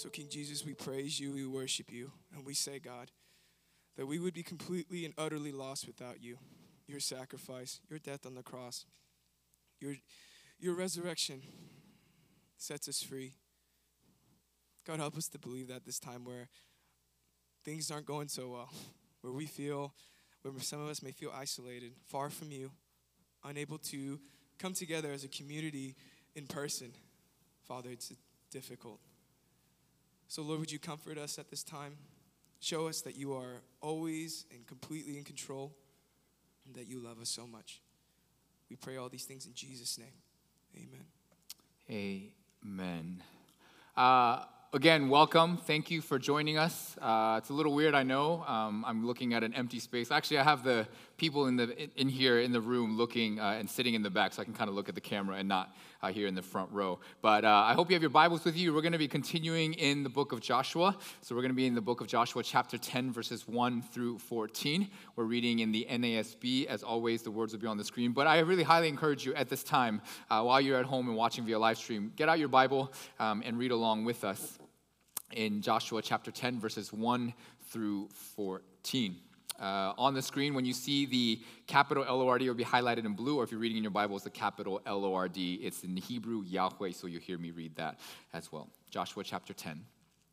So, King Jesus, we praise you, we worship you, and we say, God, that we would be completely and utterly lost without you. Your sacrifice, your death on the cross, your, your resurrection sets us free. God, help us to believe that this time where things aren't going so well, where we feel, where some of us may feel isolated, far from you, unable to come together as a community in person. Father, it's difficult. So, Lord, would you comfort us at this time? Show us that you are always and completely in control and that you love us so much. We pray all these things in Jesus' name. Amen. Amen. Uh, again, welcome. Thank you for joining us. Uh, it's a little weird, I know. Um, I'm looking at an empty space. Actually, I have the people in the in here in the room looking uh, and sitting in the back, so I can kind of look at the camera and not uh, here in the front row. But uh, I hope you have your Bibles with you. We're going to be continuing in the book of Joshua. So we're going to be in the book of Joshua, chapter 10, verses 1 through 14. We're reading in the NASB. As always, the words will be on the screen. But I really highly encourage you at this time, uh, while you're at home and watching via live stream, get out your Bible um, and read along with us in Joshua chapter 10, verses 1 through 14. Uh, on the screen, when you see the capital L O R D, it will be highlighted in blue, or if you're reading in your Bible, it's the capital L O R D. It's in Hebrew, Yahweh, so you'll hear me read that as well. Joshua chapter 10,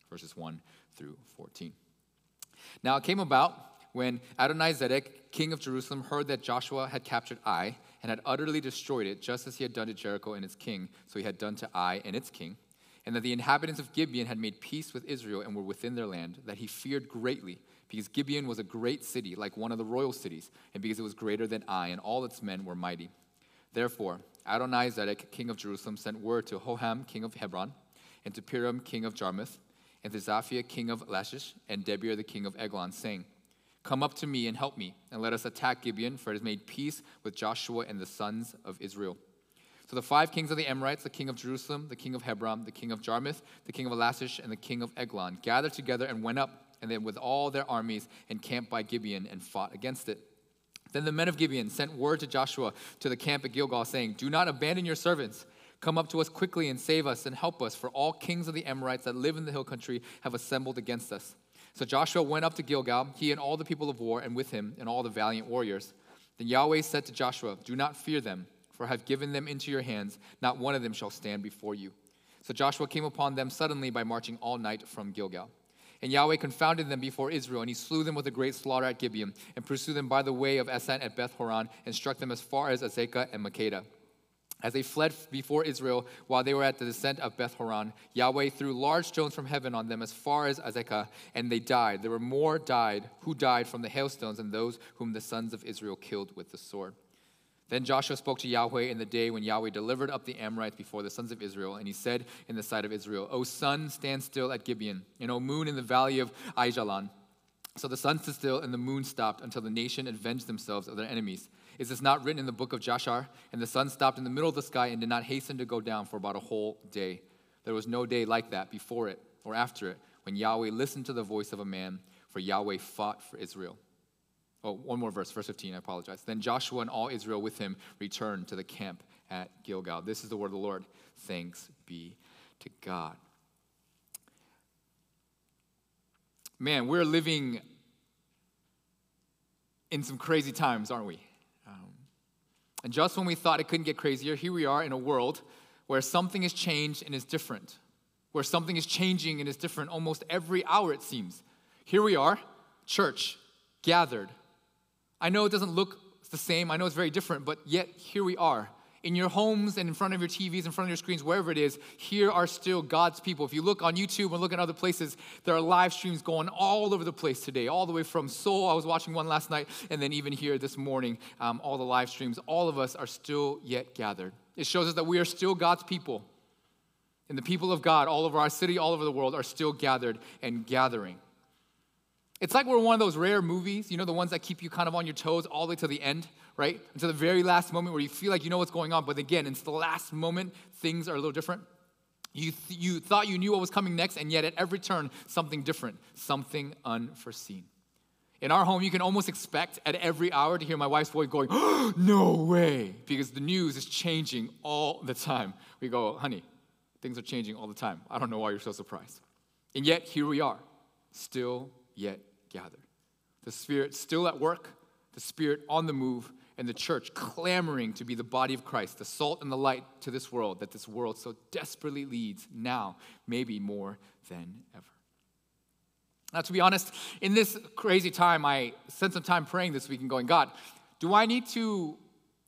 verses 1 through 14. Now it came about when Adonizedek, king of Jerusalem, heard that Joshua had captured Ai and had utterly destroyed it, just as he had done to Jericho and its king, so he had done to Ai and its king and that the inhabitants of Gibeon had made peace with Israel and were within their land, that he feared greatly, because Gibeon was a great city, like one of the royal cities, and because it was greater than Ai, and all its men were mighty. Therefore, Adonizedek, king of Jerusalem, sent word to Hoham, king of Hebron, and to Piram, king of Jarmuth, and to Zaphiah, king of Lachish, and Debir, the king of Eglon, saying, Come up to me and help me, and let us attack Gibeon, for it has made peace with Joshua and the sons of Israel. So the five kings of the Amorites, the king of Jerusalem, the king of Hebron, the king of Jarmuth, the king of Elash, and the king of Eglon, gathered together and went up, and then with all their armies encamped by Gibeon and fought against it. Then the men of Gibeon sent word to Joshua to the camp at Gilgal, saying, Do not abandon your servants. Come up to us quickly and save us and help us, for all kings of the Amorites that live in the hill country have assembled against us. So Joshua went up to Gilgal, he and all the people of war, and with him and all the valiant warriors. Then Yahweh said to Joshua, Do not fear them for I have given them into your hands. Not one of them shall stand before you. So Joshua came upon them suddenly by marching all night from Gilgal. And Yahweh confounded them before Israel, and he slew them with a great slaughter at Gibeon, and pursued them by the way of Esan at Beth Horon, and struck them as far as Azekah and Makkedah. As they fled before Israel while they were at the descent of Beth Horon, Yahweh threw large stones from heaven on them as far as Azekah, and they died. There were more died who died from the hailstones than those whom the sons of Israel killed with the sword. Then Joshua spoke to Yahweh in the day when Yahweh delivered up the Amorites before the sons of Israel, and he said in the sight of Israel, O sun, stand still at Gibeon, and O moon in the valley of Aijalon. So the sun stood still, and the moon stopped until the nation avenged themselves of their enemies. Is this not written in the book of Jashar? And the sun stopped in the middle of the sky and did not hasten to go down for about a whole day. There was no day like that before it or after it, when Yahweh listened to the voice of a man, for Yahweh fought for Israel. Oh, one more verse, verse 15, I apologize. Then Joshua and all Israel with him returned to the camp at Gilgal. This is the word of the Lord. Thanks be to God. Man, we're living in some crazy times, aren't we? Um, and just when we thought it couldn't get crazier, here we are in a world where something has changed and is different, where something is changing and is different almost every hour, it seems. Here we are, church, gathered I know it doesn't look the same, I know it's very different, but yet here we are. In your homes and in front of your TVs, in front of your screens, wherever it is, here are still God's people. If you look on YouTube and look at other places, there are live streams going all over the place today, all the way from Seoul. I was watching one last night, and then even here this morning, um, all the live streams. All of us are still yet gathered. It shows us that we are still God's people. And the people of God all over our city, all over the world, are still gathered and gathering. It's like we're one of those rare movies, you know, the ones that keep you kind of on your toes all the way to the end, right? Until the very last moment where you feel like you know what's going on, but again, it's the last moment, things are a little different. You, th- you thought you knew what was coming next, and yet at every turn, something different, something unforeseen. In our home, you can almost expect at every hour to hear my wife's voice going, oh, No way, because the news is changing all the time. We go, Honey, things are changing all the time. I don't know why you're so surprised. And yet, here we are, still yet gathered. The Spirit still at work, the Spirit on the move, and the church clamoring to be the body of Christ, the salt and the light to this world that this world so desperately needs now, maybe more than ever. Now, to be honest, in this crazy time, I spent some time praying this week and going, God, do I need to,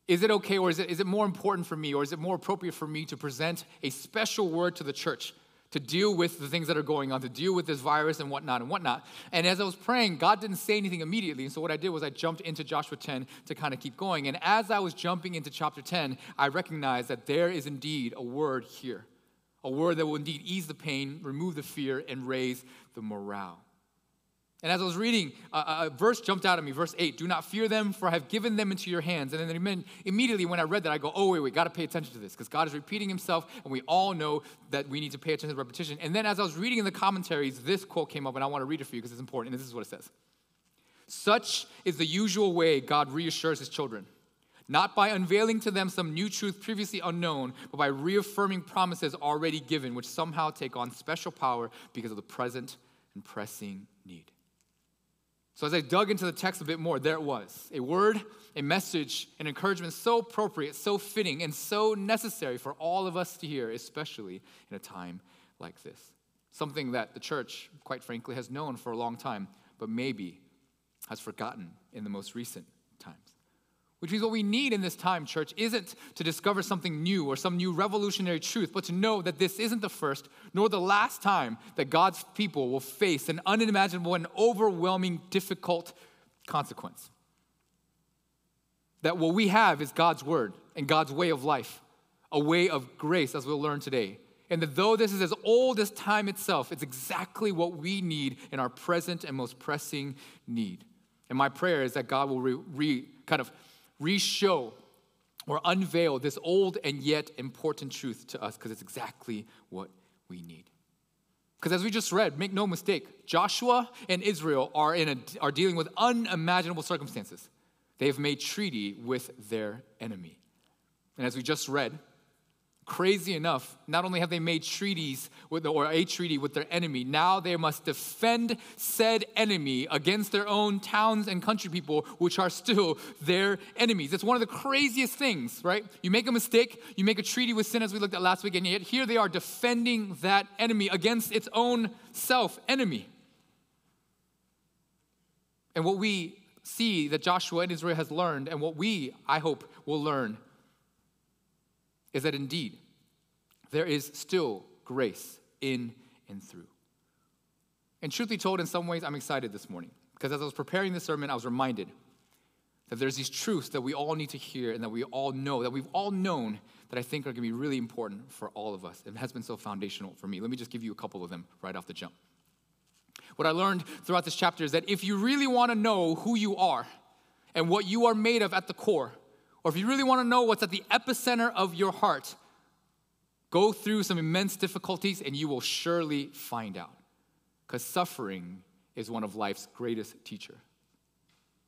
is it okay or is it, is it more important for me or is it more appropriate for me to present a special word to the church to deal with the things that are going on, to deal with this virus and whatnot and whatnot. And as I was praying, God didn't say anything immediately. And so what I did was I jumped into Joshua 10 to kind of keep going. And as I was jumping into chapter 10, I recognized that there is indeed a word here, a word that will indeed ease the pain, remove the fear, and raise the morale. And as I was reading, a, verse jumped out at me, verse 8 Do not fear them, for I have given them into your hands. And then immediately when I read that, I go, Oh, wait, wait, got to pay attention to this, because God is repeating himself, and we all know that we need to pay attention to repetition. And then as I was reading in the commentaries, this quote came up, and I want to read it for you because it's important. And this is what it says Such is the usual way God reassures his children, not by unveiling to them some new truth previously unknown, but by reaffirming promises already given, which somehow take on special power because of the present and pressing. So, as I dug into the text a bit more, there it was a word, a message, an encouragement so appropriate, so fitting, and so necessary for all of us to hear, especially in a time like this. Something that the church, quite frankly, has known for a long time, but maybe has forgotten in the most recent. Which means what we need in this time, church, isn't to discover something new or some new revolutionary truth, but to know that this isn't the first nor the last time that God's people will face an unimaginable and overwhelming, difficult consequence. That what we have is God's word and God's way of life, a way of grace, as we'll learn today. And that though this is as old as time itself, it's exactly what we need in our present and most pressing need. And my prayer is that God will re, re kind of re-show or unveil this old and yet important truth to us because it's exactly what we need. Because as we just read, make no mistake, Joshua and Israel are, in a, are dealing with unimaginable circumstances. They have made treaty with their enemy. And as we just read, Crazy enough, not only have they made treaties with, or a treaty with their enemy, now they must defend said enemy against their own towns and country people, which are still their enemies. It's one of the craziest things, right? You make a mistake, you make a treaty with sin, as we looked at last week, and yet here they are defending that enemy against its own self enemy. And what we see that Joshua and Israel has learned, and what we, I hope, will learn is that indeed there is still grace in and through. And truth be told, in some ways, I'm excited this morning because as I was preparing this sermon, I was reminded that there's these truths that we all need to hear and that we all know, that we've all known that I think are going to be really important for all of us. It has been so foundational for me. Let me just give you a couple of them right off the jump. What I learned throughout this chapter is that if you really want to know who you are and what you are made of at the core, or if you really want to know what's at the epicenter of your heart, go through some immense difficulties and you will surely find out. Because suffering is one of life's greatest teachers.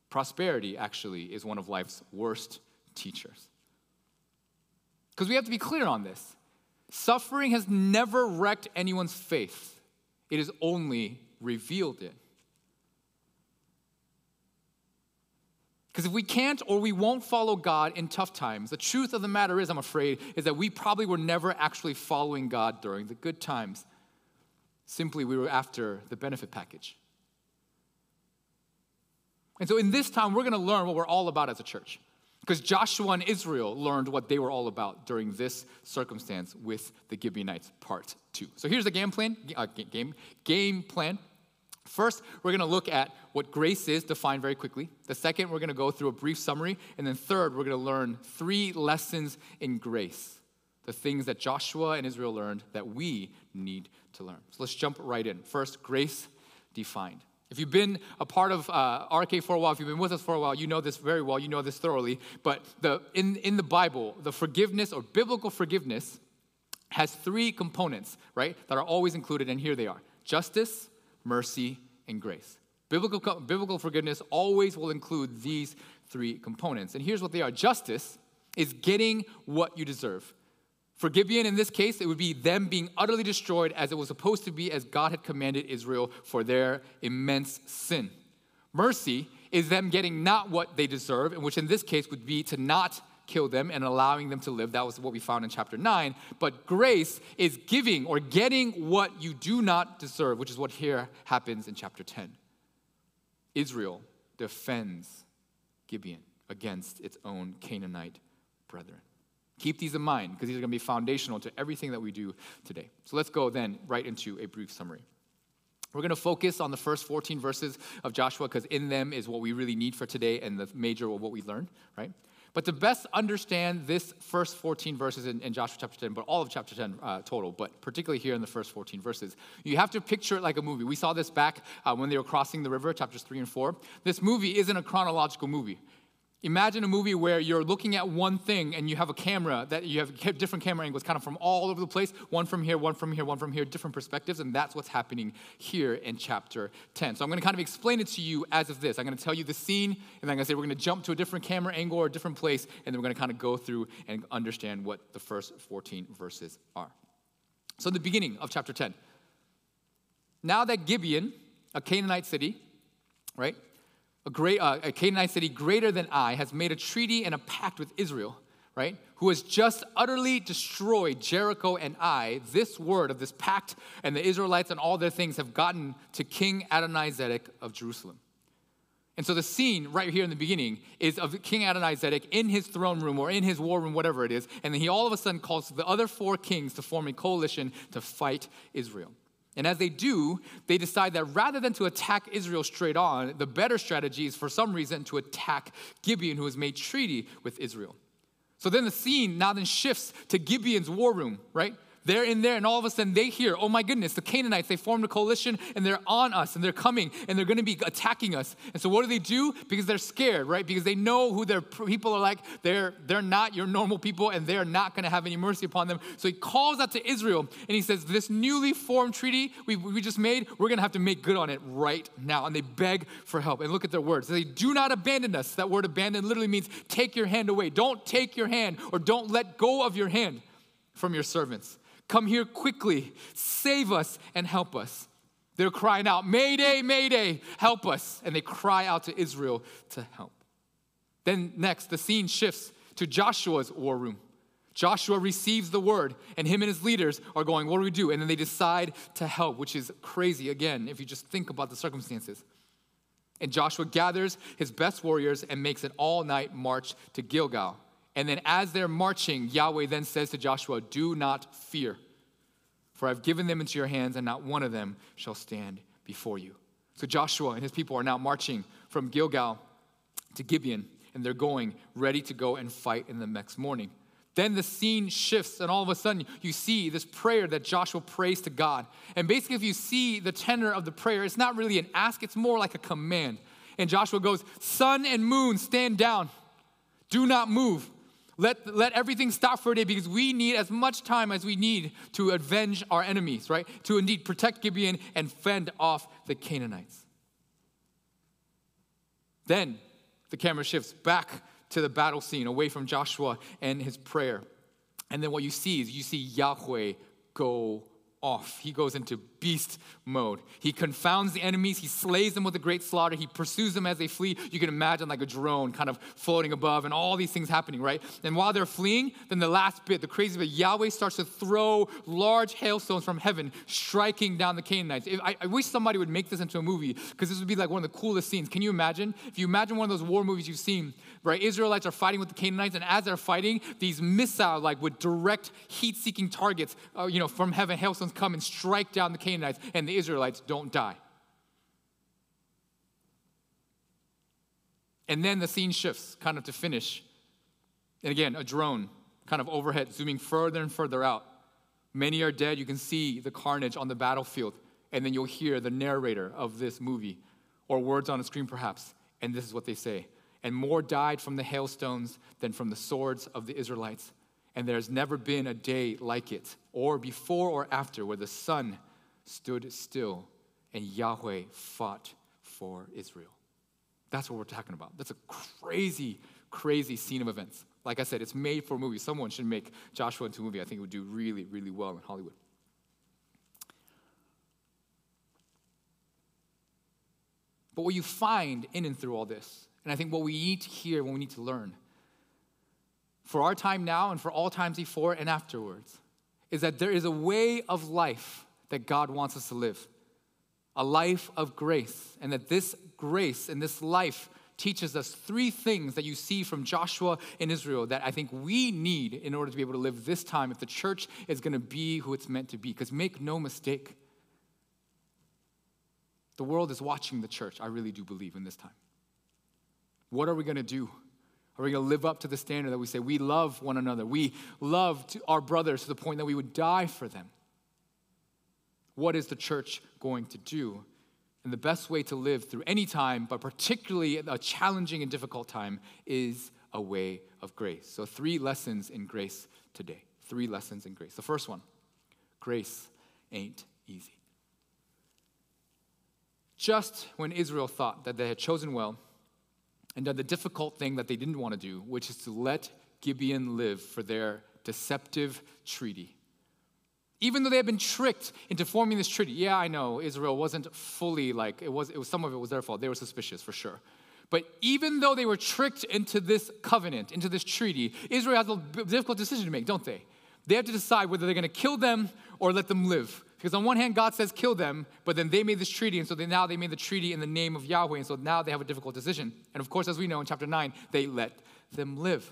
Prosperity, actually, is one of life's worst teachers. Because we have to be clear on this. Suffering has never wrecked anyone's faith, it has only revealed it. Because if we can't or we won't follow God in tough times, the truth of the matter is, I'm afraid, is that we probably were never actually following God during the good times. Simply, we were after the benefit package. And so, in this time, we're going to learn what we're all about as a church. Because Joshua and Israel learned what they were all about during this circumstance with the Gibeonites, part two. So here's the game plan. Uh, game, game plan. First, we're going to look at what grace is, defined very quickly. The second, we're going to go through a brief summary. And then third, we're going to learn three lessons in grace the things that Joshua and Israel learned that we need to learn. So let's jump right in. First, grace defined. If you've been a part of uh, RK for a while, if you've been with us for a while, you know this very well, you know this thoroughly. But the, in, in the Bible, the forgiveness or biblical forgiveness has three components, right, that are always included, and here they are justice, mercy, and grace. Biblical, biblical forgiveness always will include these three components. And here's what they are justice is getting what you deserve. For Gibeon, in this case, it would be them being utterly destroyed as it was supposed to be, as God had commanded Israel for their immense sin. Mercy is them getting not what they deserve, and which in this case would be to not kill them and allowing them to live. That was what we found in chapter 9. But grace is giving or getting what you do not deserve, which is what here happens in chapter 10. Israel defends Gibeon against its own Canaanite brethren. Keep these in mind because these are going to be foundational to everything that we do today. So let's go then right into a brief summary. We're going to focus on the first 14 verses of Joshua because in them is what we really need for today and the major of what we learned, right? But to best understand this first 14 verses in, in Joshua chapter 10, but all of chapter 10 uh, total, but particularly here in the first 14 verses, you have to picture it like a movie. We saw this back uh, when they were crossing the river, chapters 3 and 4. This movie isn't a chronological movie. Imagine a movie where you're looking at one thing and you have a camera that you have different camera angles kind of from all over the place, one from here, one from here, one from here, different perspectives, and that's what's happening here in chapter 10. So I'm going to kind of explain it to you as of this. I'm going to tell you the scene, and then I'm going to say we're going to jump to a different camera angle or a different place, and then we're going to kind of go through and understand what the first 14 verses are. So, the beginning of chapter 10. Now that Gibeon, a Canaanite city, right, a, great, uh, a Canaanite city greater than Ai, has made a treaty and a pact with Israel, right? Who has just utterly destroyed Jericho and Ai. This word of this pact and the Israelites and all their things have gotten to King Adonizedek of Jerusalem. And so the scene right here in the beginning is of King Adonizedek in his throne room or in his war room, whatever it is. And then he all of a sudden calls the other four kings to form a coalition to fight Israel. And as they do, they decide that rather than to attack Israel straight on, the better strategy is for some reason to attack Gibeon, who has made treaty with Israel. So then the scene now then shifts to Gibeon's war room, right? They're in there, and all of a sudden they hear, oh my goodness, the Canaanites, they formed a coalition and they're on us and they're coming and they're gonna be attacking us. And so what do they do? Because they're scared, right? Because they know who their people are like. They're, they're not your normal people and they're not gonna have any mercy upon them. So he calls out to Israel and he says, This newly formed treaty we, we just made, we're gonna have to make good on it right now. And they beg for help. And look at their words. They do not abandon us. That word abandon literally means take your hand away. Don't take your hand or don't let go of your hand from your servants. Come here quickly, save us and help us. They're crying out, Mayday, Mayday, help us. And they cry out to Israel to help. Then, next, the scene shifts to Joshua's war room. Joshua receives the word, and him and his leaders are going, What do we do? And then they decide to help, which is crazy again, if you just think about the circumstances. And Joshua gathers his best warriors and makes an all night march to Gilgal. And then as they're marching, Yahweh then says to Joshua, Do not fear, for I've given them into your hands, and not one of them shall stand before you. So Joshua and his people are now marching from Gilgal to Gibeon, and they're going ready to go and fight in the next morning. Then the scene shifts, and all of a sudden, you see this prayer that Joshua prays to God. And basically, if you see the tenor of the prayer, it's not really an ask, it's more like a command. And Joshua goes, Sun and moon, stand down. Do not move. Let, let everything stop for a day because we need as much time as we need to avenge our enemies, right? To indeed protect Gibeon and fend off the Canaanites. Then the camera shifts back to the battle scene, away from Joshua and his prayer. And then what you see is you see Yahweh go off. He goes into beast mode. He confounds the enemies. He slays them with a great slaughter. He pursues them as they flee. You can imagine like a drone kind of floating above and all these things happening, right? And while they're fleeing, then the last bit, the crazy bit, Yahweh starts to throw large hailstones from heaven, striking down the Canaanites. I, I wish somebody would make this into a movie because this would be like one of the coolest scenes. Can you imagine? If you imagine one of those war movies you've seen, right? Israelites are fighting with the Canaanites, and as they're fighting, these missile, like with direct heat-seeking targets, uh, you know, from heaven, hailstones come and strike down the Canaanites, and the Israelites don't die. And then the scene shifts, kind of to finish. And again, a drone kind of overhead, zooming further and further out. Many are dead. You can see the carnage on the battlefield. And then you'll hear the narrator of this movie, or words on a screen perhaps. And this is what they say and more died from the hailstones than from the swords of the Israelites. And there's never been a day like it, or before or after, where the sun stood still and Yahweh fought for Israel. That's what we're talking about. That's a crazy, crazy scene of events. Like I said, it's made for a movie. Someone should make Joshua into a movie. I think it would do really, really well in Hollywood. But what you find in and through all this, and I think what we need to hear, what we need to learn, for our time now and for all times before and afterwards, is that there is a way of life that God wants us to live a life of grace, and that this grace and this life teaches us three things that you see from Joshua in Israel that I think we need in order to be able to live this time if the church is going to be who it's meant to be. Because make no mistake, the world is watching the church, I really do believe, in this time. What are we going to do? Are we going to live up to the standard that we say we love one another? We love our brothers to the point that we would die for them. What is the church going to do? And the best way to live through any time, but particularly a challenging and difficult time, is a way of grace. So, three lessons in grace today. Three lessons in grace. The first one grace ain't easy. Just when Israel thought that they had chosen well and done the difficult thing that they didn't want to do, which is to let Gibeon live for their deceptive treaty, even though they had been tricked into forming this treaty. Yeah, I know Israel wasn't fully like it was. It was some of it was their fault. They were suspicious for sure. But even though they were tricked into this covenant, into this treaty, Israel has a difficult decision to make, don't they? They have to decide whether they're going to kill them or let them live. Because on one hand, God says kill them, but then they made this treaty, and so they, now they made the treaty in the name of Yahweh, and so now they have a difficult decision. And of course, as we know in chapter 9, they let them live.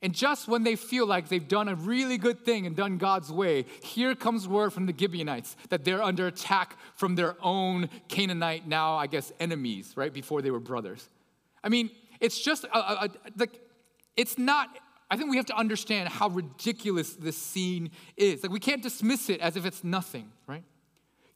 And just when they feel like they've done a really good thing and done God's way, here comes word from the Gibeonites that they're under attack from their own Canaanite, now I guess enemies, right? Before they were brothers. I mean, it's just a, a, a, like, it's not, I think we have to understand how ridiculous this scene is. Like, we can't dismiss it as if it's nothing, right?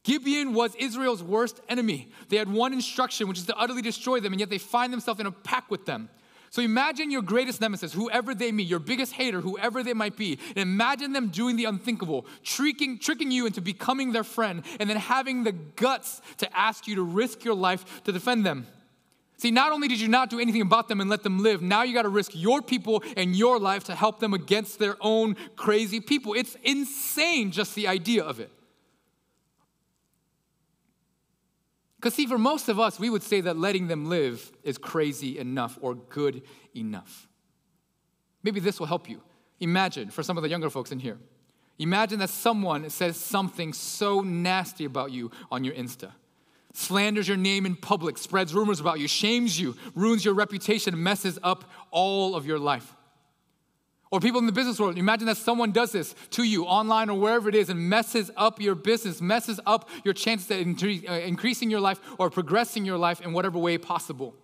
Gibeon was Israel's worst enemy. They had one instruction, which is to utterly destroy them, and yet they find themselves in a pack with them. So imagine your greatest nemesis, whoever they meet, your biggest hater, whoever they might be, and imagine them doing the unthinkable, tricking, tricking you into becoming their friend, and then having the guts to ask you to risk your life to defend them. See, not only did you not do anything about them and let them live, now you got to risk your people and your life to help them against their own crazy people. It's insane, just the idea of it. Because, see, for most of us, we would say that letting them live is crazy enough or good enough. Maybe this will help you. Imagine, for some of the younger folks in here, imagine that someone says something so nasty about you on your Insta, slanders your name in public, spreads rumors about you, shames you, ruins your reputation, messes up all of your life. Or people in the business world, imagine that someone does this to you online or wherever it is and messes up your business, messes up your chances at uh, increasing your life or progressing your life in whatever way possible.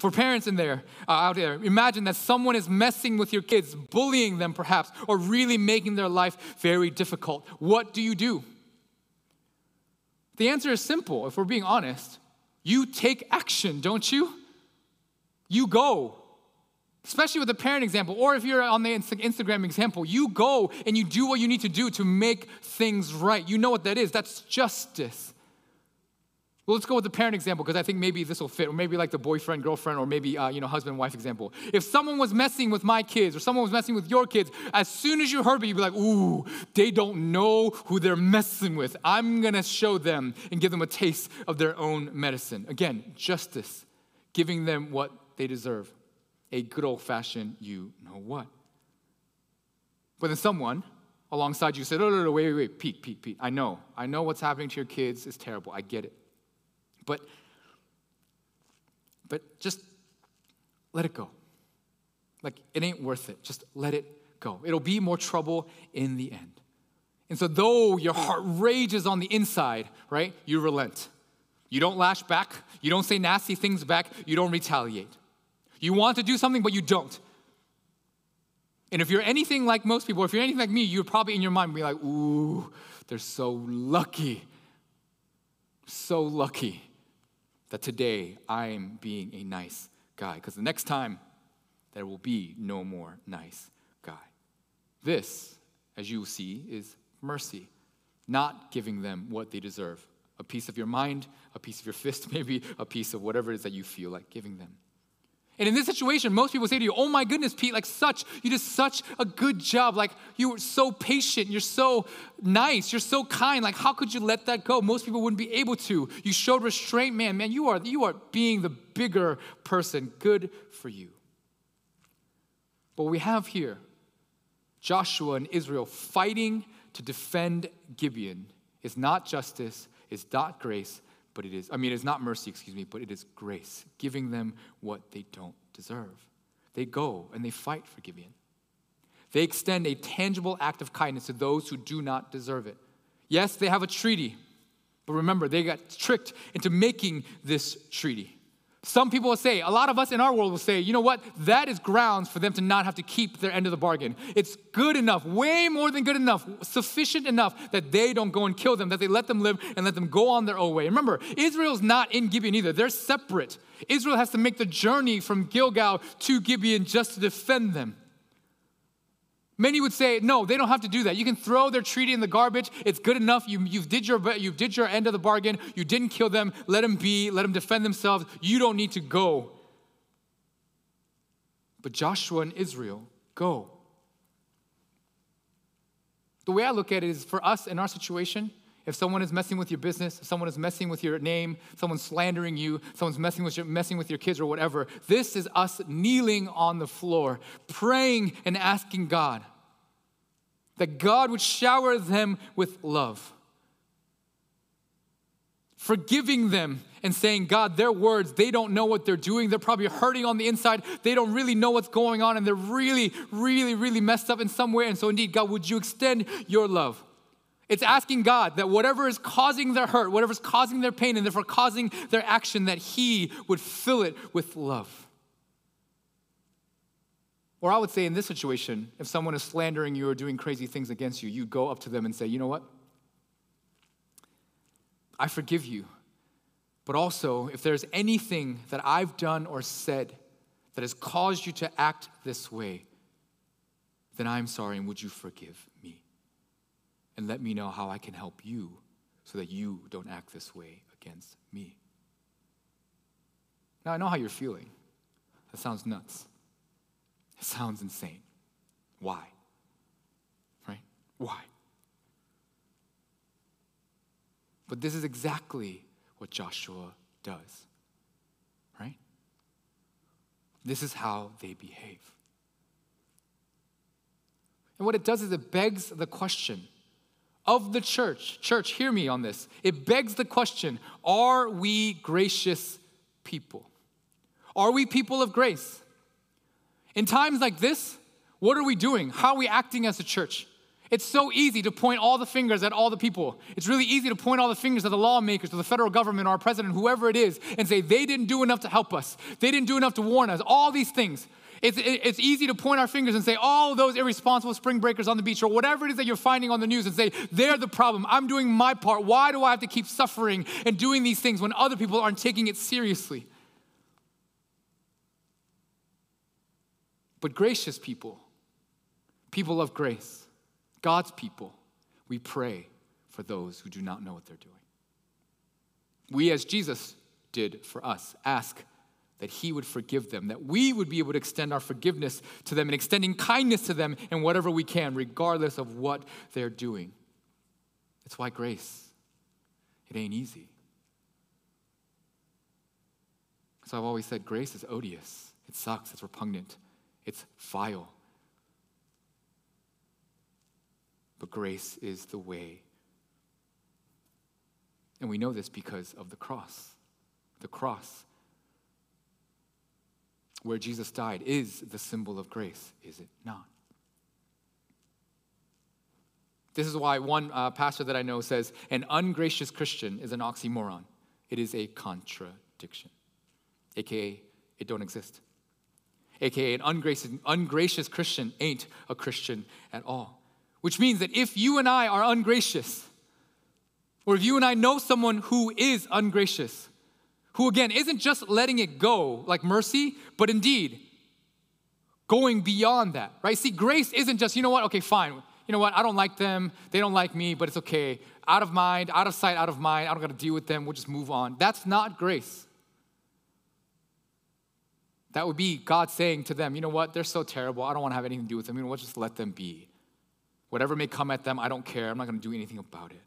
For parents in there, uh, out there, imagine that someone is messing with your kids, bullying them perhaps, or really making their life very difficult. What do you do? The answer is simple, if we're being honest. You take action, don't you? You go especially with the parent example, or if you're on the Instagram example, you go and you do what you need to do to make things right. You know what that is. That's justice. Well, let's go with the parent example because I think maybe this will fit, or maybe like the boyfriend, girlfriend, or maybe uh, you know husband, wife example. If someone was messing with my kids or someone was messing with your kids, as soon as you heard it, you'd be like, "Ooh, they don't know who they're messing with. I'm gonna show them and give them a taste of their own medicine." Again, justice, giving them what they deserve a good old fashioned you know what. But then someone alongside you said, Oh, no, no, wait, wait, wait, Pete, Pete, Pete, I know. I know what's happening to your kids is terrible. I get it. But, but just let it go. Like, it ain't worth it. Just let it go. It'll be more trouble in the end. And so, though your heart rages on the inside, right, you relent. You don't lash back. You don't say nasty things back. You don't retaliate. You want to do something, but you don't. And if you're anything like most people, if you're anything like me, you're probably in your mind be like, ooh, they're so lucky. So lucky that today I'm being a nice guy. Because the next time, there will be no more nice guy. This, as you will see, is mercy, not giving them what they deserve a piece of your mind, a piece of your fist, maybe a piece of whatever it is that you feel like giving them. And in this situation, most people say to you, Oh my goodness, Pete, like such, you did such a good job. Like you were so patient, you're so nice, you're so kind. Like, how could you let that go? Most people wouldn't be able to. You showed restraint, man. Man, you are you are being the bigger person. Good for you. But we have here, Joshua and Israel fighting to defend Gibeon, is not justice, is not grace, but it is, I mean, it's not mercy, excuse me, but it is grace, giving them what they don't deserve. They go and they fight for Gibeon. They extend a tangible act of kindness to those who do not deserve it. Yes, they have a treaty, but remember, they got tricked into making this treaty. Some people will say, a lot of us in our world will say, you know what? That is grounds for them to not have to keep their end of the bargain. It's good enough, way more than good enough, sufficient enough that they don't go and kill them, that they let them live and let them go on their own way. Remember, Israel's not in Gibeon either, they're separate. Israel has to make the journey from Gilgal to Gibeon just to defend them. Many would say, no, they don't have to do that. You can throw their treaty in the garbage. It's good enough. You, you, did your, you did your end of the bargain. You didn't kill them. Let them be. Let them defend themselves. You don't need to go. But Joshua and Israel go. The way I look at it is for us in our situation, if someone is messing with your business, if someone is messing with your name, someone's slandering you, someone's messing with, your, messing with your kids or whatever, this is us kneeling on the floor, praying and asking God that God would shower them with love, forgiving them and saying, God, their words, they don't know what they're doing. They're probably hurting on the inside. They don't really know what's going on, and they're really, really, really messed up in some way. And so, indeed, God, would you extend your love? It's asking God that whatever is causing their hurt, whatever is causing their pain, and therefore causing their action, that He would fill it with love. Or I would say in this situation, if someone is slandering you or doing crazy things against you, you go up to them and say, you know what? I forgive you. But also, if there's anything that I've done or said that has caused you to act this way, then I'm sorry and would you forgive me? And let me know how I can help you so that you don't act this way against me. Now, I know how you're feeling. That sounds nuts. It sounds insane. Why? Right? Why? But this is exactly what Joshua does. Right? This is how they behave. And what it does is it begs the question of the church, church, hear me on this. It begs the question are we gracious people? Are we people of grace? In times like this, what are we doing? How are we acting as a church? It's so easy to point all the fingers at all the people. It's really easy to point all the fingers at the lawmakers, to the federal government, our president, whoever it is, and say they didn't do enough to help us. They didn't do enough to warn us. All these things. It's, it's easy to point our fingers and say, all those irresponsible spring breakers on the beach, or whatever it is that you're finding on the news, and say, they're the problem. I'm doing my part. Why do I have to keep suffering and doing these things when other people aren't taking it seriously? But gracious people, people of grace, God's people, we pray for those who do not know what they're doing. We, as Jesus did for us, ask that He would forgive them, that we would be able to extend our forgiveness to them and extending kindness to them in whatever we can, regardless of what they're doing. That's why grace, it ain't easy. So I've always said grace is odious, it sucks, it's repugnant, it's vile. But grace is the way. And we know this because of the cross. The cross where Jesus died is the symbol of grace, is it not? This is why one uh, pastor that I know says an ungracious Christian is an oxymoron. It is a contradiction, aka it don't exist. AKA, an ungracious, ungracious Christian ain't a Christian at all. Which means that if you and I are ungracious, or if you and I know someone who is ungracious, who again isn't just letting it go like mercy, but indeed going beyond that, right? See, grace isn't just, you know what, okay, fine. You know what, I don't like them, they don't like me, but it's okay. Out of mind, out of sight, out of mind, I don't gotta deal with them, we'll just move on. That's not grace. That would be God saying to them, you know what, they're so terrible, I don't want to have anything to do with them. You know what, just let them be. Whatever may come at them, I don't care. I'm not going to do anything about it.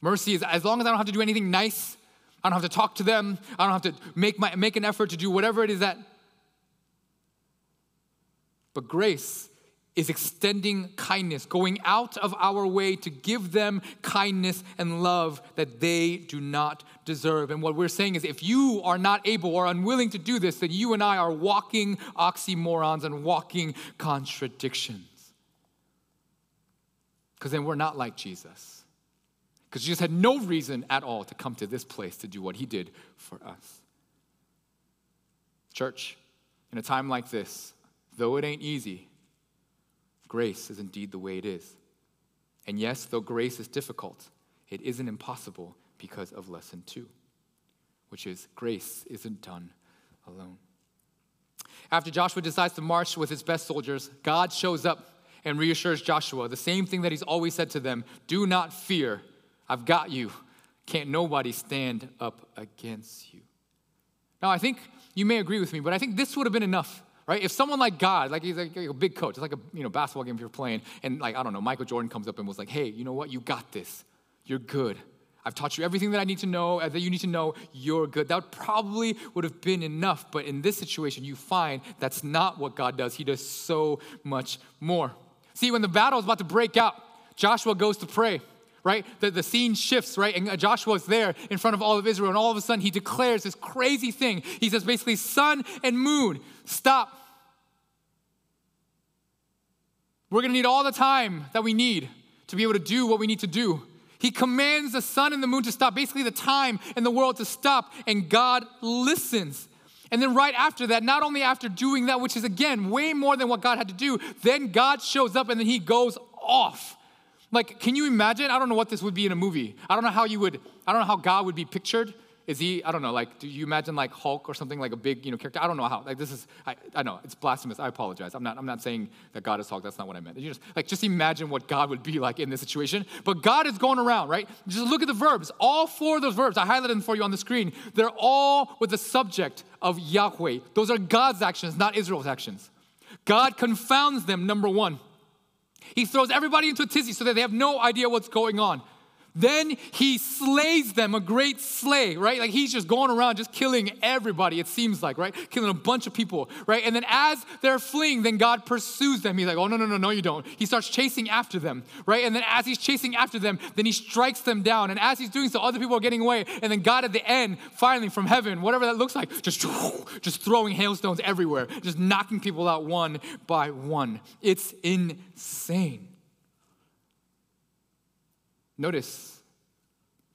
Mercy is as long as I don't have to do anything nice, I don't have to talk to them, I don't have to make, my, make an effort to do whatever it is that. But grace is extending kindness, going out of our way to give them kindness and love that they do not deserve. And what we're saying is if you are not able or unwilling to do this, then you and I are walking oxymorons and walking contradictions. Because then we're not like Jesus. Because Jesus had no reason at all to come to this place to do what he did for us. Church, in a time like this, though it ain't easy, grace is indeed the way it is. And yes, though grace is difficult, it isn't impossible because of lesson two, which is grace isn't done alone. After Joshua decides to march with his best soldiers, God shows up and reassures Joshua the same thing that he's always said to them do not fear, I've got you. Can't nobody stand up against you. Now, I think you may agree with me, but I think this would have been enough right? If someone like God, like he's like a big coach, it's like a you know basketball game if you're playing, and like I don't know, Michael Jordan comes up and was like, "Hey, you know what? You got this. You're good. I've taught you everything that I need to know, uh, that you need to know. You're good." That probably would have been enough, but in this situation, you find that's not what God does. He does so much more. See, when the battle is about to break out, Joshua goes to pray right? The, the scene shifts, right? And Joshua is there in front of all of Israel, and all of a sudden he declares this crazy thing. He says basically, sun and moon, stop. We're gonna need all the time that we need to be able to do what we need to do. He commands the sun and the moon to stop, basically the time in the world to stop, and God listens. And then, right after that, not only after doing that, which is again way more than what God had to do, then God shows up and then he goes off. Like, can you imagine? I don't know what this would be in a movie. I don't know how you would, I don't know how God would be pictured. Is he, I don't know, like, do you imagine like Hulk or something like a big, you know, character? I don't know how. Like, this is, I, I know, it's blasphemous. I apologize. I'm not, I'm not saying that God is Hulk. That's not what I meant. You just, like, just imagine what God would be like in this situation. But God is going around, right? Just look at the verbs. All four of those verbs, I highlighted them for you on the screen. They're all with the subject of Yahweh. Those are God's actions, not Israel's actions. God confounds them, number one. He throws everybody into a tizzy so that they have no idea what's going on. Then he slays them, a great slay, right? Like he's just going around just killing everybody, it seems like, right? Killing a bunch of people, right? And then as they're fleeing, then God pursues them. He's like, oh, no, no, no, no, you don't. He starts chasing after them, right? And then as he's chasing after them, then he strikes them down. And as he's doing so, other people are getting away. And then God at the end, finally from heaven, whatever that looks like, just, just throwing hailstones everywhere, just knocking people out one by one. It's insane. Notice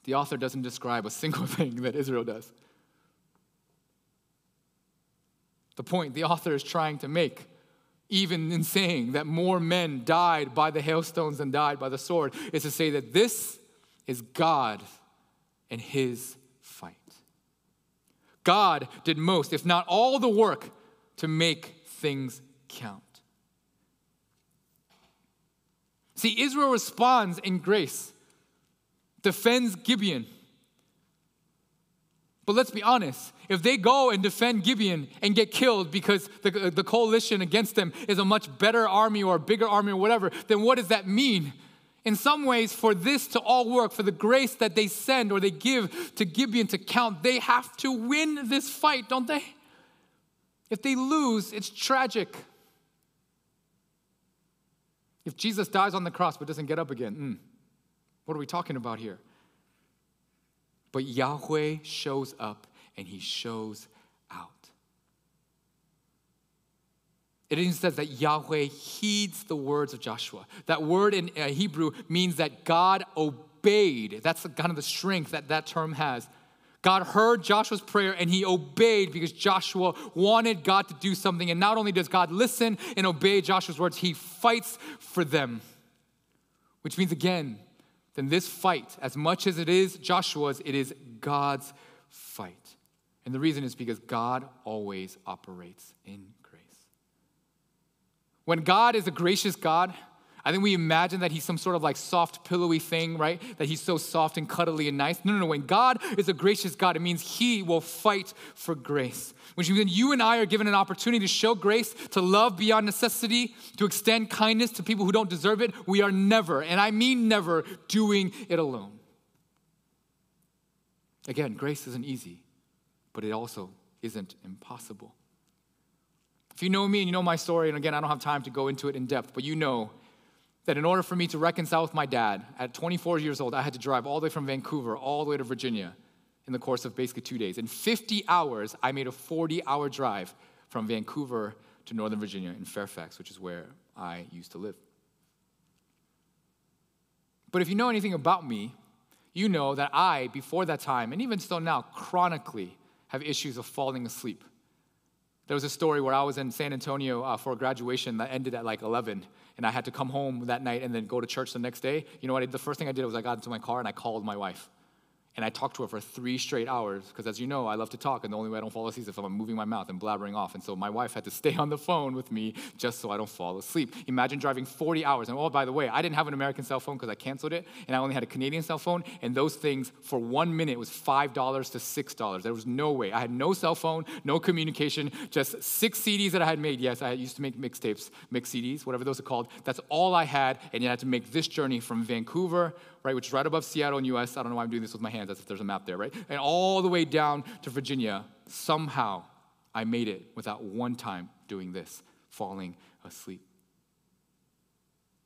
the author doesn't describe a single thing that Israel does. The point the author is trying to make, even in saying that more men died by the hailstones than died by the sword, is to say that this is God and his fight. God did most, if not all the work, to make things count. See, Israel responds in grace defends Gibeon. But let's be honest, if they go and defend Gibeon and get killed because the, the coalition against them is a much better army or a bigger army or whatever, then what does that mean? In some ways, for this to all work, for the grace that they send or they give to Gibeon to count, they have to win this fight, don't they? If they lose, it's tragic. If Jesus dies on the cross but doesn't get up again, mm, what are we talking about here? But Yahweh shows up and he shows out. It even says that Yahweh heeds the words of Joshua. That word in uh, Hebrew means that God obeyed. That's kind of the strength that that term has. God heard Joshua's prayer and he obeyed because Joshua wanted God to do something. And not only does God listen and obey Joshua's words, he fights for them. Which means, again, then this fight, as much as it is Joshua's, it is God's fight. And the reason is because God always operates in grace. When God is a gracious God, I think we imagine that he's some sort of like soft, pillowy thing, right? That he's so soft and cuddly and nice. No, no, no. When God is a gracious God, it means he will fight for grace. Which means you and I are given an opportunity to show grace, to love beyond necessity, to extend kindness to people who don't deserve it. We are never, and I mean never, doing it alone. Again, grace isn't easy, but it also isn't impossible. If you know me and you know my story, and again, I don't have time to go into it in depth, but you know that in order for me to reconcile with my dad, at 24 years old, I had to drive all the way from Vancouver all the way to Virginia in the course of basically two days. In 50 hours, I made a 40 hour drive from Vancouver to Northern Virginia in Fairfax, which is where I used to live. But if you know anything about me, you know that I, before that time, and even still now, chronically have issues of falling asleep. There was a story where I was in San Antonio uh, for a graduation that ended at like 11, and I had to come home that night and then go to church the next day. You know what? I, the first thing I did was I got into my car and I called my wife. And I talked to her for three straight hours because, as you know, I love to talk, and the only way I don't fall asleep is if I'm moving my mouth and blabbering off. And so my wife had to stay on the phone with me just so I don't fall asleep. Imagine driving 40 hours. And oh, by the way, I didn't have an American cell phone because I canceled it, and I only had a Canadian cell phone. And those things, for one minute, was $5 to $6. There was no way. I had no cell phone, no communication, just six CDs that I had made. Yes, I used to make mixtapes, mix CDs, whatever those are called. That's all I had, and you had to make this journey from Vancouver right, which is right above Seattle in US. I don't know why I'm doing this with my hands, as if there's a map there, right? And all the way down to Virginia, somehow I made it without one time doing this, falling asleep.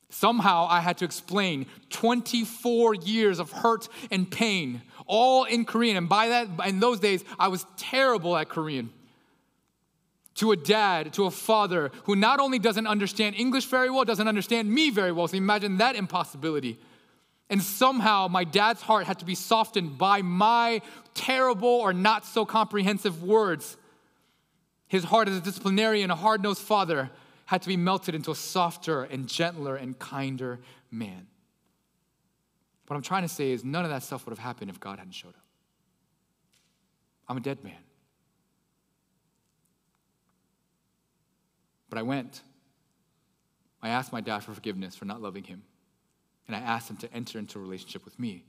Somehow I had to explain 24 years of hurt and pain, all in Korean. And by that, in those days, I was terrible at Korean. To a dad, to a father who not only doesn't understand English very well, doesn't understand me very well. So imagine that impossibility. And somehow my dad's heart had to be softened by my terrible or not so comprehensive words. His heart as a disciplinarian, a hard nosed father, had to be melted into a softer and gentler and kinder man. What I'm trying to say is none of that stuff would have happened if God hadn't showed up. I'm a dead man. But I went. I asked my dad for forgiveness for not loving him. And I asked him to enter into a relationship with me.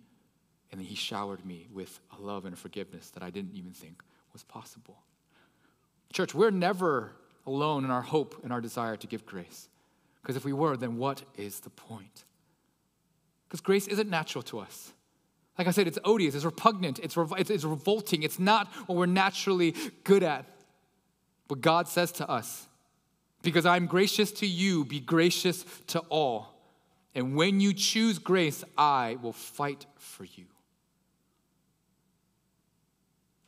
And then he showered me with a love and a forgiveness that I didn't even think was possible. Church, we're never alone in our hope and our desire to give grace. Because if we were, then what is the point? Because grace isn't natural to us. Like I said, it's odious, it's repugnant, it's, rev- it's, it's revolting, it's not what we're naturally good at. But God says to us, Because I'm gracious to you, be gracious to all. And when you choose grace, I will fight for you.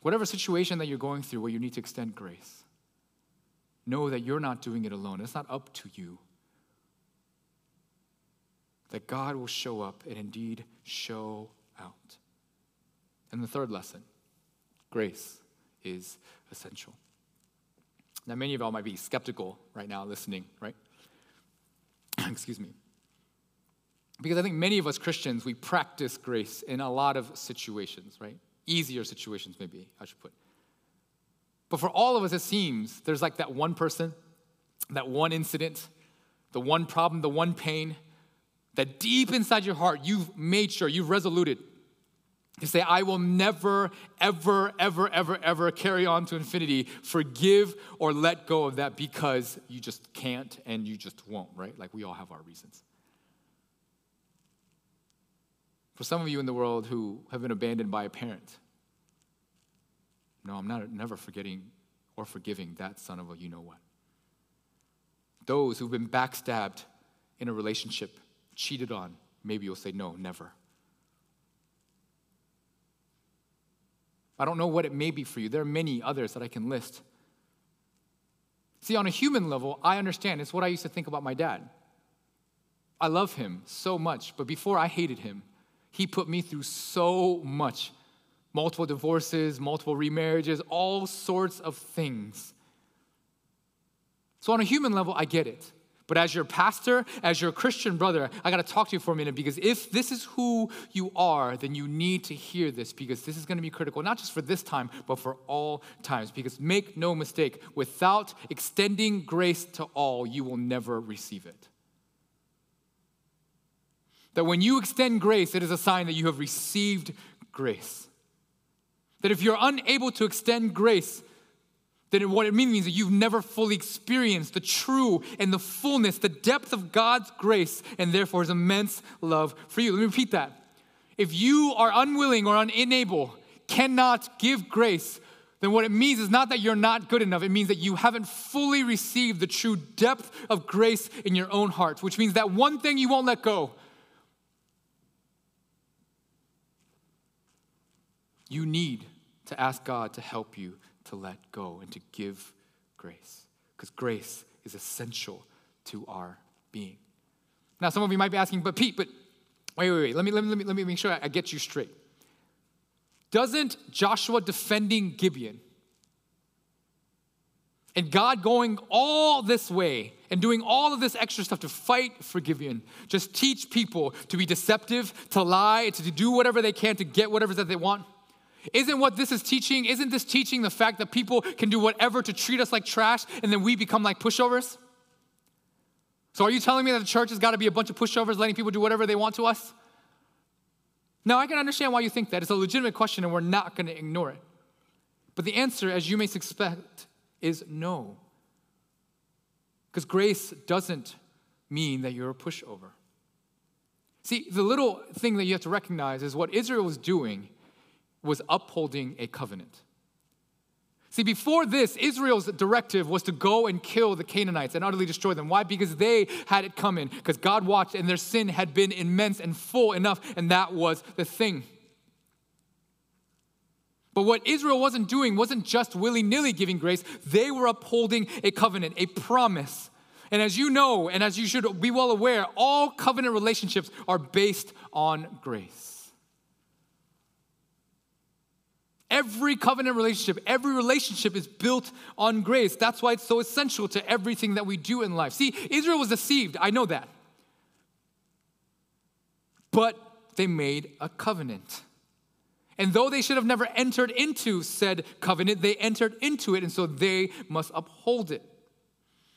Whatever situation that you're going through where you need to extend grace, know that you're not doing it alone. It's not up to you. That God will show up and indeed show out. And the third lesson grace is essential. Now, many of y'all might be skeptical right now listening, right? Excuse me. Because I think many of us Christians, we practice grace in a lot of situations, right? Easier situations, maybe, I should put. But for all of us, it seems there's like that one person, that one incident, the one problem, the one pain, that deep inside your heart, you've made sure, you've resoluted to say, I will never, ever, ever, ever, ever carry on to infinity, forgive or let go of that because you just can't and you just won't, right? Like we all have our reasons. For some of you in the world who have been abandoned by a parent, no, I'm not never forgetting or forgiving that son of a you know what. Those who've been backstabbed in a relationship, cheated on, maybe you'll say, no, never. I don't know what it may be for you. There are many others that I can list. See, on a human level, I understand. It's what I used to think about my dad. I love him so much, but before I hated him, he put me through so much multiple divorces, multiple remarriages, all sorts of things. So, on a human level, I get it. But as your pastor, as your Christian brother, I got to talk to you for a minute because if this is who you are, then you need to hear this because this is going to be critical, not just for this time, but for all times. Because make no mistake, without extending grace to all, you will never receive it. That when you extend grace, it is a sign that you have received grace. That if you're unable to extend grace, then what it means is that you've never fully experienced the true and the fullness, the depth of God's grace, and therefore his immense love for you. Let me repeat that. If you are unwilling or unable, cannot give grace, then what it means is not that you're not good enough. It means that you haven't fully received the true depth of grace in your own heart, which means that one thing you won't let go. You need to ask God to help you to let go and to give grace. Because grace is essential to our being. Now, some of you might be asking, but Pete, but wait, wait, wait. Let me, let me, let me, let me make sure I get you straight. Doesn't Joshua defending Gibeon and God going all this way and doing all of this extra stuff to fight for Gibeon just teach people to be deceptive, to lie, to do whatever they can to get whatever that they want? Isn't what this is teaching, isn't this teaching the fact that people can do whatever to treat us like trash and then we become like pushovers? So are you telling me that the church has got to be a bunch of pushovers letting people do whatever they want to us? Now, I can understand why you think that. It's a legitimate question and we're not going to ignore it. But the answer, as you may suspect, is no. Because grace doesn't mean that you're a pushover. See, the little thing that you have to recognize is what Israel was doing was upholding a covenant. See, before this, Israel's directive was to go and kill the Canaanites and utterly destroy them. Why? Because they had it coming, because God watched and their sin had been immense and full enough, and that was the thing. But what Israel wasn't doing wasn't just willy nilly giving grace, they were upholding a covenant, a promise. And as you know, and as you should be well aware, all covenant relationships are based on grace. Every covenant relationship, every relationship is built on grace. That's why it's so essential to everything that we do in life. See, Israel was deceived. I know that. But they made a covenant. And though they should have never entered into said covenant, they entered into it, and so they must uphold it.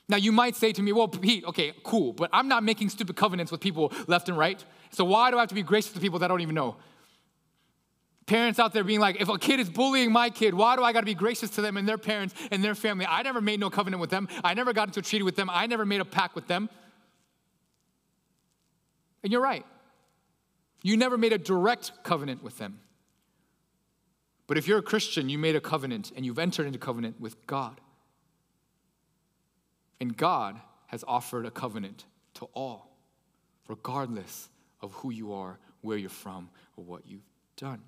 Now, you might say to me, well, Pete, okay, cool, but I'm not making stupid covenants with people left and right. So why do I have to be gracious to people that I don't even know? Parents out there being like, if a kid is bullying my kid, why do I got to be gracious to them and their parents and their family? I never made no covenant with them. I never got into a treaty with them. I never made a pact with them. And you're right. You never made a direct covenant with them. But if you're a Christian, you made a covenant and you've entered into covenant with God. And God has offered a covenant to all, regardless of who you are, where you're from, or what you've done.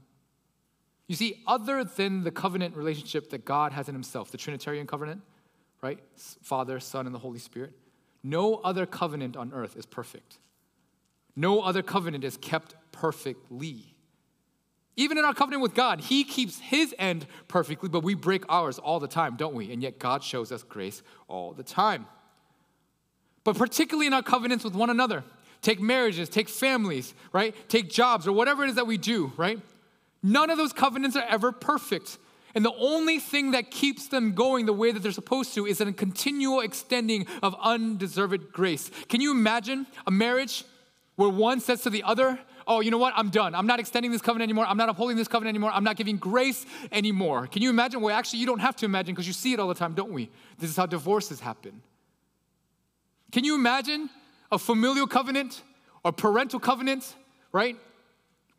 You see, other than the covenant relationship that God has in Himself, the Trinitarian covenant, right? Father, Son, and the Holy Spirit, no other covenant on earth is perfect. No other covenant is kept perfectly. Even in our covenant with God, He keeps His end perfectly, but we break ours all the time, don't we? And yet God shows us grace all the time. But particularly in our covenants with one another, take marriages, take families, right? Take jobs or whatever it is that we do, right? None of those covenants are ever perfect. And the only thing that keeps them going the way that they're supposed to is a continual extending of undeserved grace. Can you imagine a marriage where one says to the other, Oh, you know what? I'm done. I'm not extending this covenant anymore. I'm not upholding this covenant anymore. I'm not giving grace anymore. Can you imagine? Well, actually, you don't have to imagine because you see it all the time, don't we? This is how divorces happen. Can you imagine a familial covenant or parental covenant, right?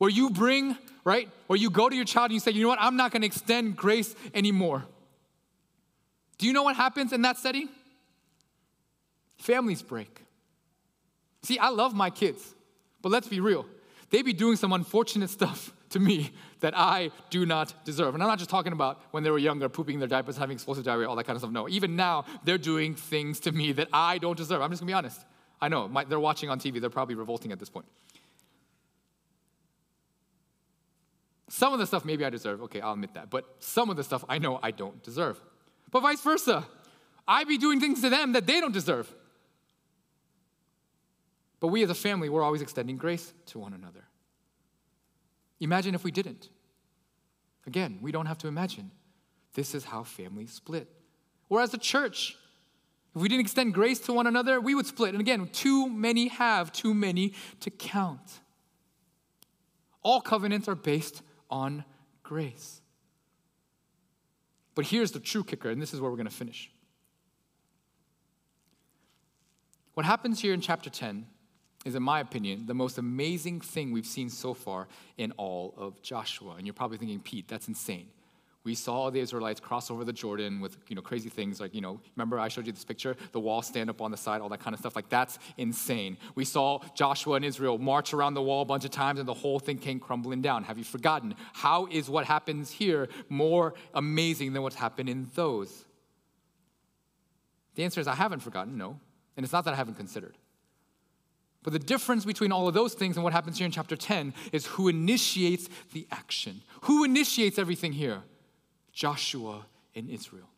Where you bring right? where you go to your child and you say, you know what, I'm not going to extend grace anymore. Do you know what happens in that setting? Families break. See, I love my kids, but let's be real. They be doing some unfortunate stuff to me that I do not deserve. And I'm not just talking about when they were younger, pooping their diapers, having explosive diarrhea, all that kind of stuff. No, even now, they're doing things to me that I don't deserve. I'm just gonna be honest. I know, my, they're watching on TV, they're probably revolting at this point. Some of the stuff maybe I deserve, okay, I'll admit that. But some of the stuff I know I don't deserve. But vice versa. I be doing things to them that they don't deserve. But we as a family, we're always extending grace to one another. Imagine if we didn't. Again, we don't have to imagine. This is how families split. Or as a church, if we didn't extend grace to one another, we would split. And again, too many have, too many to count. All covenants are based on grace. But here's the true kicker, and this is where we're going to finish. What happens here in chapter 10 is, in my opinion, the most amazing thing we've seen so far in all of Joshua. And you're probably thinking, Pete, that's insane. We saw the Israelites cross over the Jordan with you know crazy things like you know remember I showed you this picture the wall stand up on the side all that kind of stuff like that's insane. We saw Joshua and Israel march around the wall a bunch of times and the whole thing came crumbling down. Have you forgotten? How is what happens here more amazing than what's happened in those? The answer is I haven't forgotten, no. And it's not that I haven't considered. But the difference between all of those things and what happens here in chapter 10 is who initiates the action. Who initiates everything here? Joshua in Israel.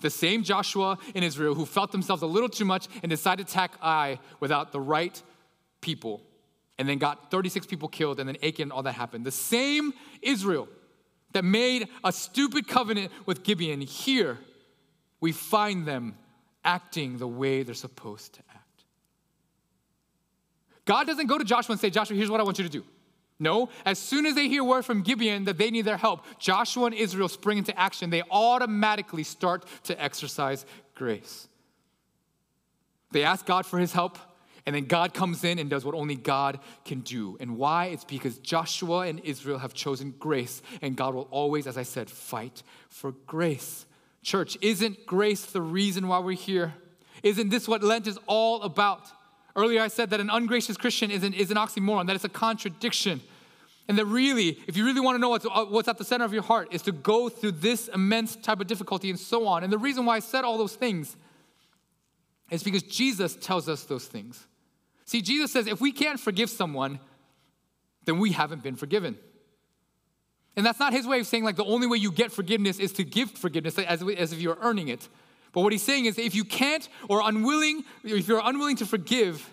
The same Joshua in Israel who felt themselves a little too much and decided to attack Ai without the right people, and then got 36 people killed, and then Achan, all that happened. The same Israel that made a stupid covenant with Gibeon, here we find them acting the way they're supposed to act. God doesn't go to Joshua and say, Joshua, here's what I want you to do. No, as soon as they hear word from Gibeon that they need their help, Joshua and Israel spring into action. They automatically start to exercise grace. They ask God for his help, and then God comes in and does what only God can do. And why? It's because Joshua and Israel have chosen grace, and God will always, as I said, fight for grace. Church, isn't grace the reason why we're here? Isn't this what Lent is all about? Earlier, I said that an ungracious Christian is an, is an oxymoron, that it's a contradiction. And that really, if you really want to know what's, uh, what's at the center of your heart, is to go through this immense type of difficulty and so on. And the reason why I said all those things is because Jesus tells us those things. See, Jesus says if we can't forgive someone, then we haven't been forgiven. And that's not his way of saying, like, the only way you get forgiveness is to give forgiveness as, as if you're earning it. But what he's saying is if you can't or unwilling, if you're unwilling to forgive,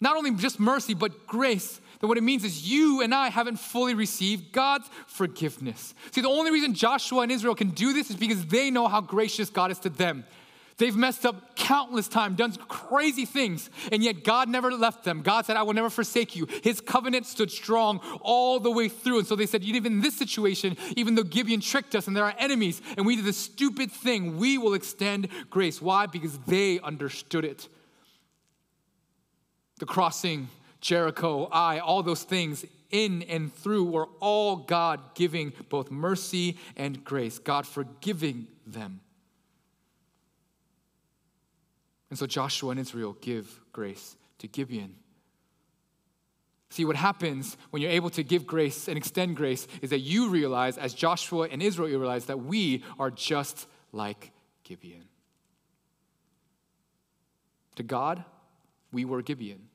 not only just mercy, but grace, then what it means is you and I haven't fully received God's forgiveness. See, the only reason Joshua and Israel can do this is because they know how gracious God is to them. They've messed up countless times, done crazy things, and yet God never left them. God said, I will never forsake you. His covenant stood strong all the way through. And so they said, even in this situation, even though Gibeon tricked us and they're our enemies, and we did this stupid thing, we will extend grace. Why? Because they understood it. The crossing, Jericho, Ai, all those things in and through were all God giving both mercy and grace, God forgiving them. And so Joshua and Israel give grace to Gibeon. See, what happens when you're able to give grace and extend grace is that you realize, as Joshua and Israel you realize, that we are just like Gibeon. To God, we were Gibeon,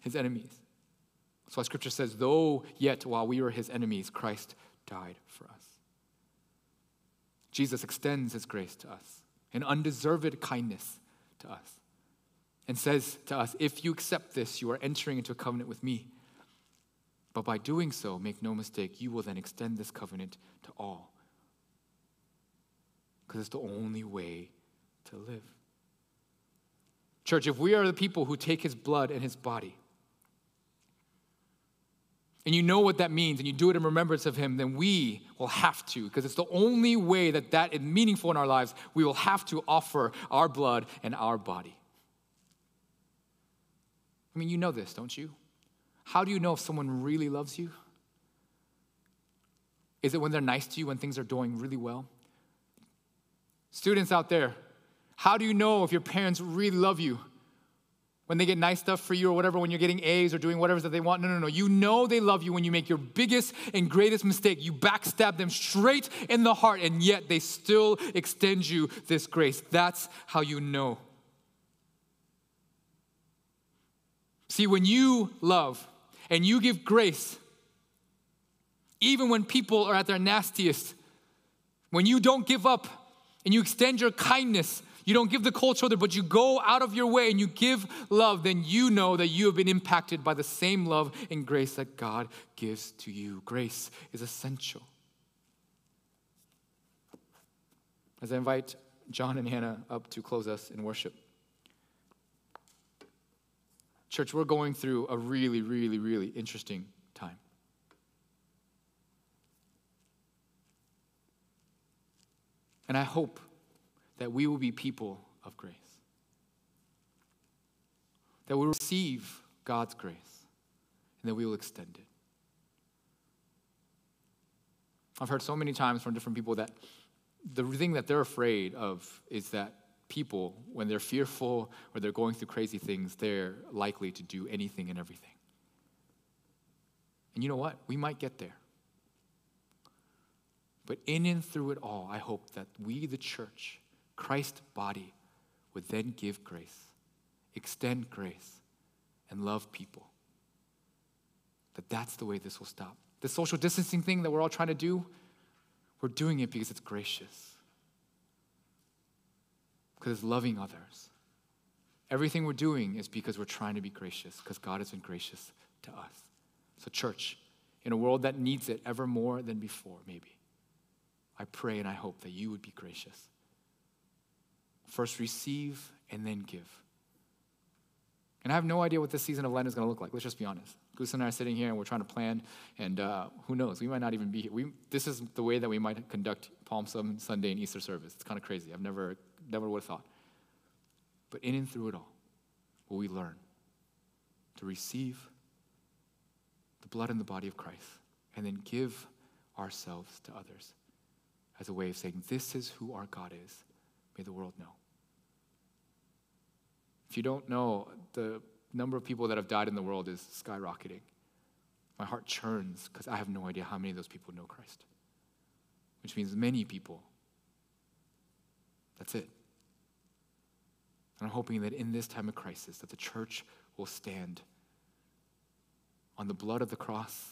his enemies. That's why scripture says, though yet while we were his enemies, Christ died for us. Jesus extends his grace to us, an undeserved kindness to us and says to us, If you accept this, you are entering into a covenant with me. But by doing so, make no mistake, you will then extend this covenant to all. Because it's the only way to live. Church, if we are the people who take his blood and his body, and you know what that means, and you do it in remembrance of him, then we will have to, because it's the only way that that is meaningful in our lives, we will have to offer our blood and our body. I mean, you know this, don't you? How do you know if someone really loves you? Is it when they're nice to you when things are going really well? Students out there, how do you know if your parents really love you? When they get nice stuff for you or whatever, when you're getting A's or doing whatever that they want. No, no, no. You know they love you when you make your biggest and greatest mistake. You backstab them straight in the heart, and yet they still extend you this grace. That's how you know. See, when you love and you give grace, even when people are at their nastiest, when you don't give up and you extend your kindness, you don't give the cold shoulder, but you go out of your way and you give love, then you know that you have been impacted by the same love and grace that God gives to you. Grace is essential. As I invite John and Hannah up to close us in worship. Church, we're going through a really, really, really interesting time. And I hope that we will be people of grace. That we will receive God's grace and that we will extend it. I've heard so many times from different people that the thing that they're afraid of is that people, when they're fearful or they're going through crazy things, they're likely to do anything and everything. And you know what? We might get there. But in and through it all, I hope that we, the church, Christ's body, would then give grace, extend grace, and love people. That that's the way this will stop. The social distancing thing that we're all trying to do, we're doing it because it's gracious, because it's loving others. Everything we're doing is because we're trying to be gracious, because God has been gracious to us. So, church, in a world that needs it ever more than before, maybe, I pray and I hope that you would be gracious. First receive and then give. And I have no idea what this season of Lent is going to look like. Let's just be honest. Goose and I are sitting here and we're trying to plan, and uh, who knows? We might not even be here. We, this is the way that we might conduct Palm Sunday and Easter service. It's kind of crazy. I've never, never would have thought. But in and through it all, will we learn to receive the blood and the body of Christ and then give ourselves to others as a way of saying, This is who our God is. May the world know. If you don't know, the number of people that have died in the world is skyrocketing. My heart churns because I have no idea how many of those people know Christ, which means many people. That's it. And I'm hoping that in this time of crisis, that the church will stand on the blood of the cross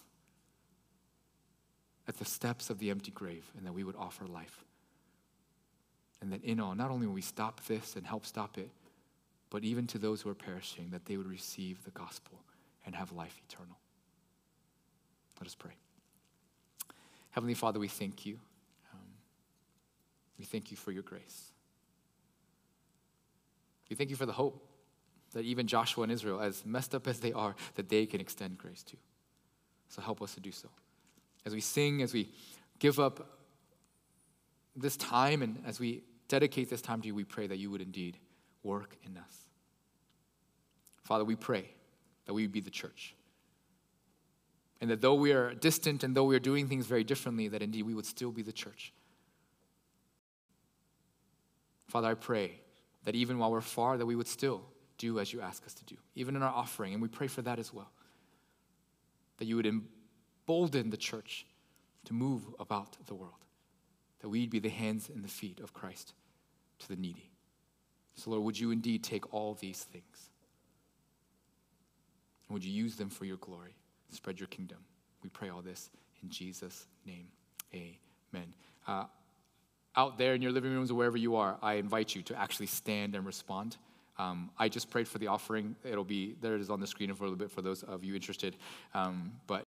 at the steps of the empty grave, and that we would offer life. And that in all, not only will we stop this and help stop it, but even to those who are perishing, that they would receive the gospel and have life eternal. Let us pray. Heavenly Father, we thank you. Um, we thank you for your grace. We thank you for the hope that even Joshua and Israel, as messed up as they are, that they can extend grace to. So help us to do so. As we sing, as we give up this time, and as we dedicate this time to you, we pray that you would indeed work in us. Father, we pray that we would be the church. And that though we are distant and though we are doing things very differently, that indeed we would still be the church. Father, I pray that even while we're far, that we would still do as you ask us to do, even in our offering. And we pray for that as well. That you would embolden the church to move about the world, that we'd be the hands and the feet of Christ to the needy. So, Lord, would you indeed take all these things? And would you use them for your glory? Spread your kingdom. We pray all this in Jesus' name. Amen. Uh, out there in your living rooms or wherever you are, I invite you to actually stand and respond. Um, I just prayed for the offering. It'll be there. It is on the screen for a little bit for those of you interested. Um, but